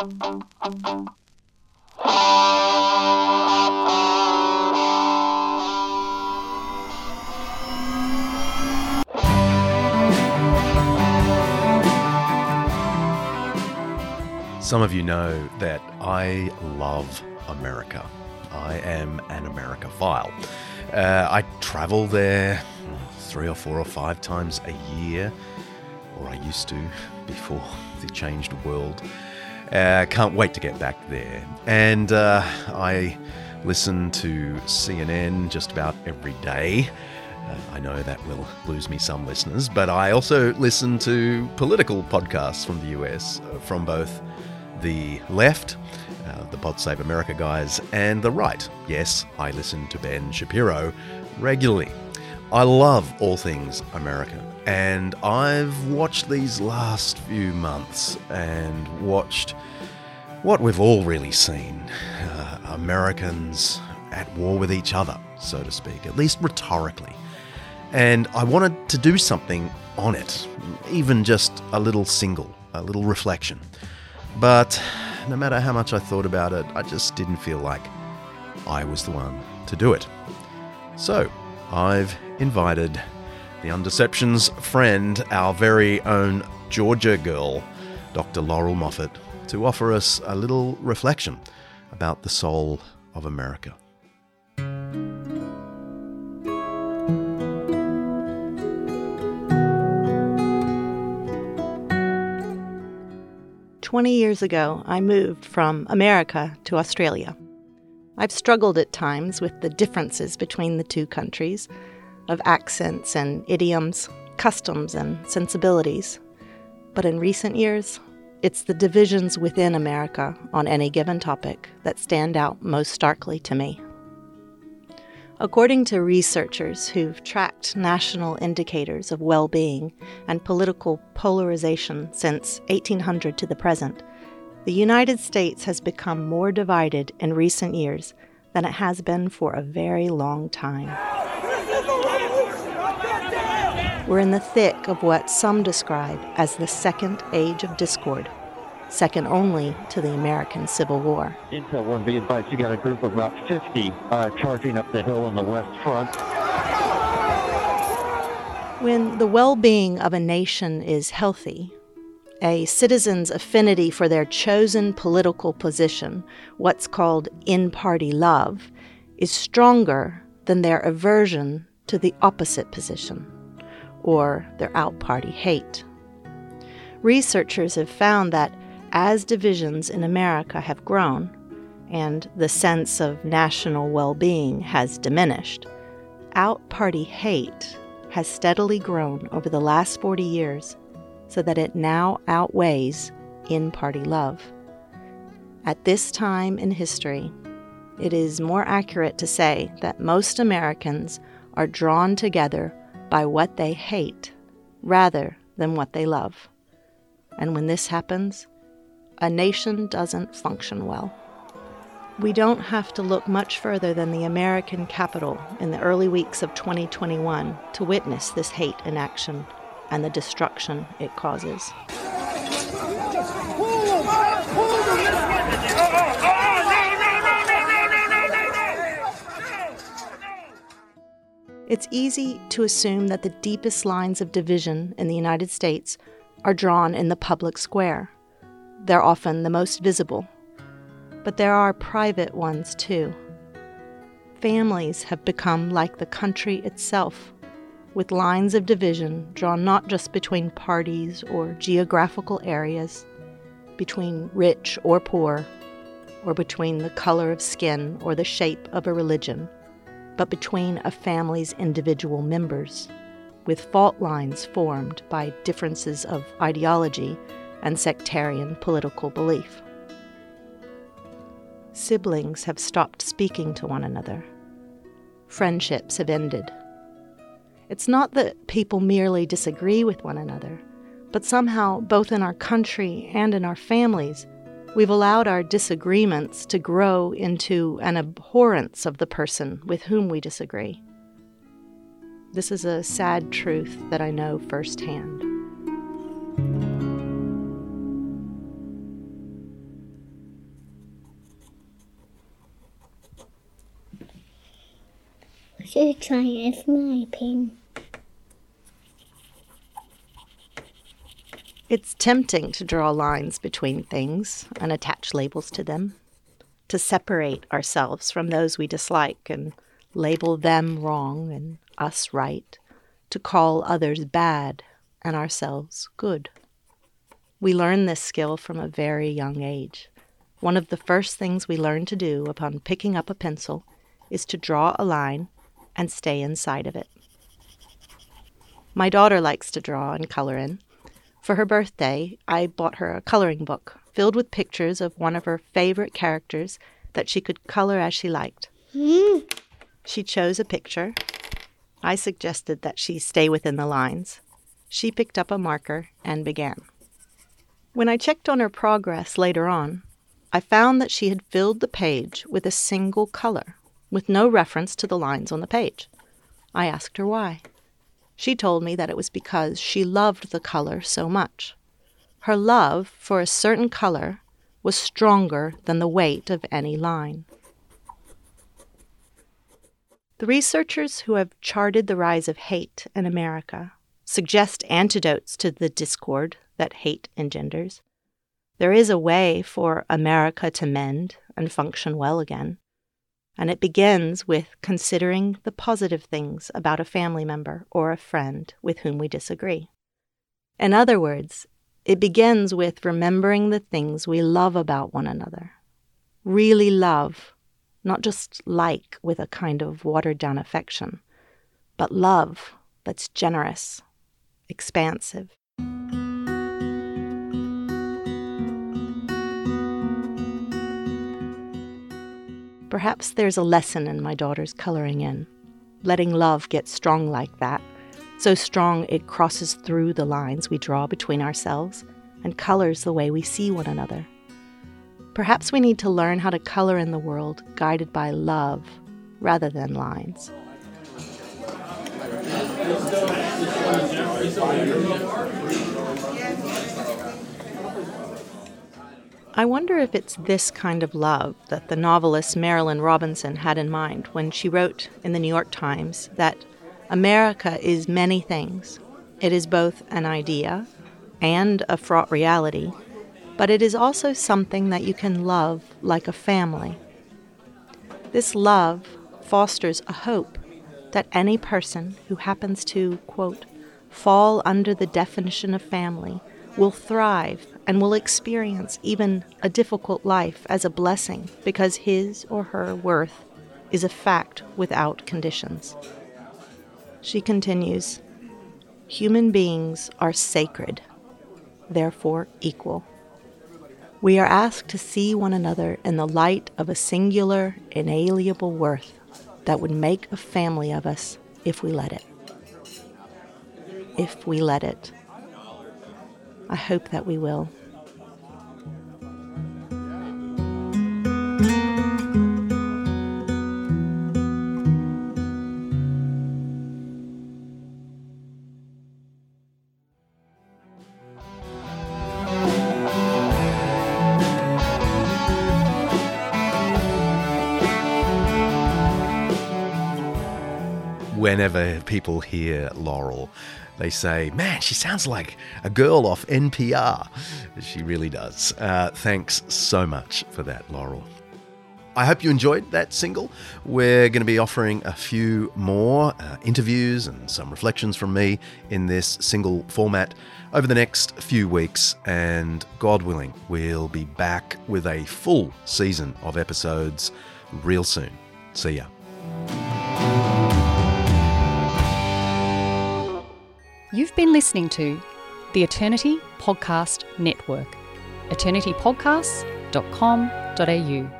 Some of you know that I love America. I am an Americophile. Uh, I travel there three or four or five times a year, or I used to before the changed world. Uh, can't wait to get back there. And uh, I listen to CNN just about every day. Uh, I know that will lose me some listeners, but I also listen to political podcasts from the US, uh, from both the left, uh, the Pod Save America guys, and the right. Yes, I listen to Ben Shapiro regularly. I love all things American, and I've watched these last few months and watched what we've all really seen uh, Americans at war with each other, so to speak, at least rhetorically. And I wanted to do something on it, even just a little single, a little reflection. But no matter how much I thought about it, I just didn't feel like I was the one to do it. So I've invited the Undeceptions friend, our very own Georgia girl, Dr. Laurel Moffatt, to offer us a little reflection about the soul of America. 20 years ago, I moved from America to Australia. I've struggled at times with the differences between the two countries of accents and idioms, customs and sensibilities. But in recent years, it's the divisions within America on any given topic that stand out most starkly to me. According to researchers who've tracked national indicators of well being and political polarization since 1800 to the present, the United States has become more divided in recent years than it has been for a very long time. We're in the thick of what some describe as the second age of discord second only to the American Civil War. Intel one be advised you got a group of about 50 uh, charging up the hill on the west front. When the well being of a nation is healthy, a citizen's affinity for their chosen political position, what's called in party love, is stronger than their aversion to the opposite position, or their out party hate. Researchers have found that as divisions in America have grown and the sense of national well being has diminished, out party hate has steadily grown over the last 40 years so that it now outweighs in party love. At this time in history, it is more accurate to say that most Americans are drawn together by what they hate rather than what they love. And when this happens, a nation doesn't function well. We don't have to look much further than the American Capitol in the early weeks of 2021 to witness this hate in action and the destruction it causes. It's easy to assume that the deepest lines of division in the United States are drawn in the public square they're often the most visible. But there are private ones too. Families have become like the country itself, with lines of division drawn not just between parties or geographical areas, between rich or poor, or between the color of skin or the shape of a religion, but between a family's individual members, with fault lines formed by differences of ideology and sectarian political belief. Siblings have stopped speaking to one another. Friendships have ended. It's not that people merely disagree with one another, but somehow, both in our country and in our families, we've allowed our disagreements to grow into an abhorrence of the person with whom we disagree. This is a sad truth that I know firsthand. Should try it my pain. It's tempting to draw lines between things and attach labels to them, to separate ourselves from those we dislike and label them wrong and us right, to call others bad and ourselves good. We learn this skill from a very young age. One of the first things we learn to do upon picking up a pencil is to draw a line and stay inside of it. My daughter likes to draw and color in. For her birthday, I bought her a coloring book filled with pictures of one of her favorite characters that she could color as she liked. Hmm. She chose a picture. I suggested that she stay within the lines. She picked up a marker and began. When I checked on her progress later on, I found that she had filled the page with a single color, with no reference to the lines on the page. I asked her why. She told me that it was because she loved the color so much. Her love for a certain color was stronger than the weight of any line. The researchers who have charted the rise of hate in America suggest antidotes to the discord that hate engenders. There is a way for America to mend and function well again, and it begins with considering the positive things about a family member or a friend with whom we disagree. In other words, it begins with remembering the things we love about one another. Really love, not just like with a kind of watered down affection, but love that's generous, expansive. Perhaps there's a lesson in my daughter's coloring in, letting love get strong like that, so strong it crosses through the lines we draw between ourselves and colors the way we see one another. Perhaps we need to learn how to color in the world guided by love rather than lines. I wonder if it's this kind of love that the novelist Marilynne Robinson had in mind when she wrote in the New York Times that America is many things. It is both an idea and a fraught reality, but it is also something that you can love like a family. This love fosters a hope that any person who happens to, quote, fall under the definition of family will thrive and will experience even a difficult life as a blessing because his or her worth is a fact without conditions. She continues Human beings are sacred, therefore equal. We are asked to see one another in the light of a singular, inalienable worth that would make a family of us if we let it. If we let it. I hope that we will. Whenever people hear Laurel, they say, Man, she sounds like a girl off NPR. She really does. Uh, thanks so much for that, Laurel. I hope you enjoyed that single. We're going to be offering a few more uh, interviews and some reflections from me in this single format over the next few weeks. And God willing, we'll be back with a full season of episodes real soon. See ya. You've been listening to the Eternity Podcast Network, eternitypodcasts.com.au.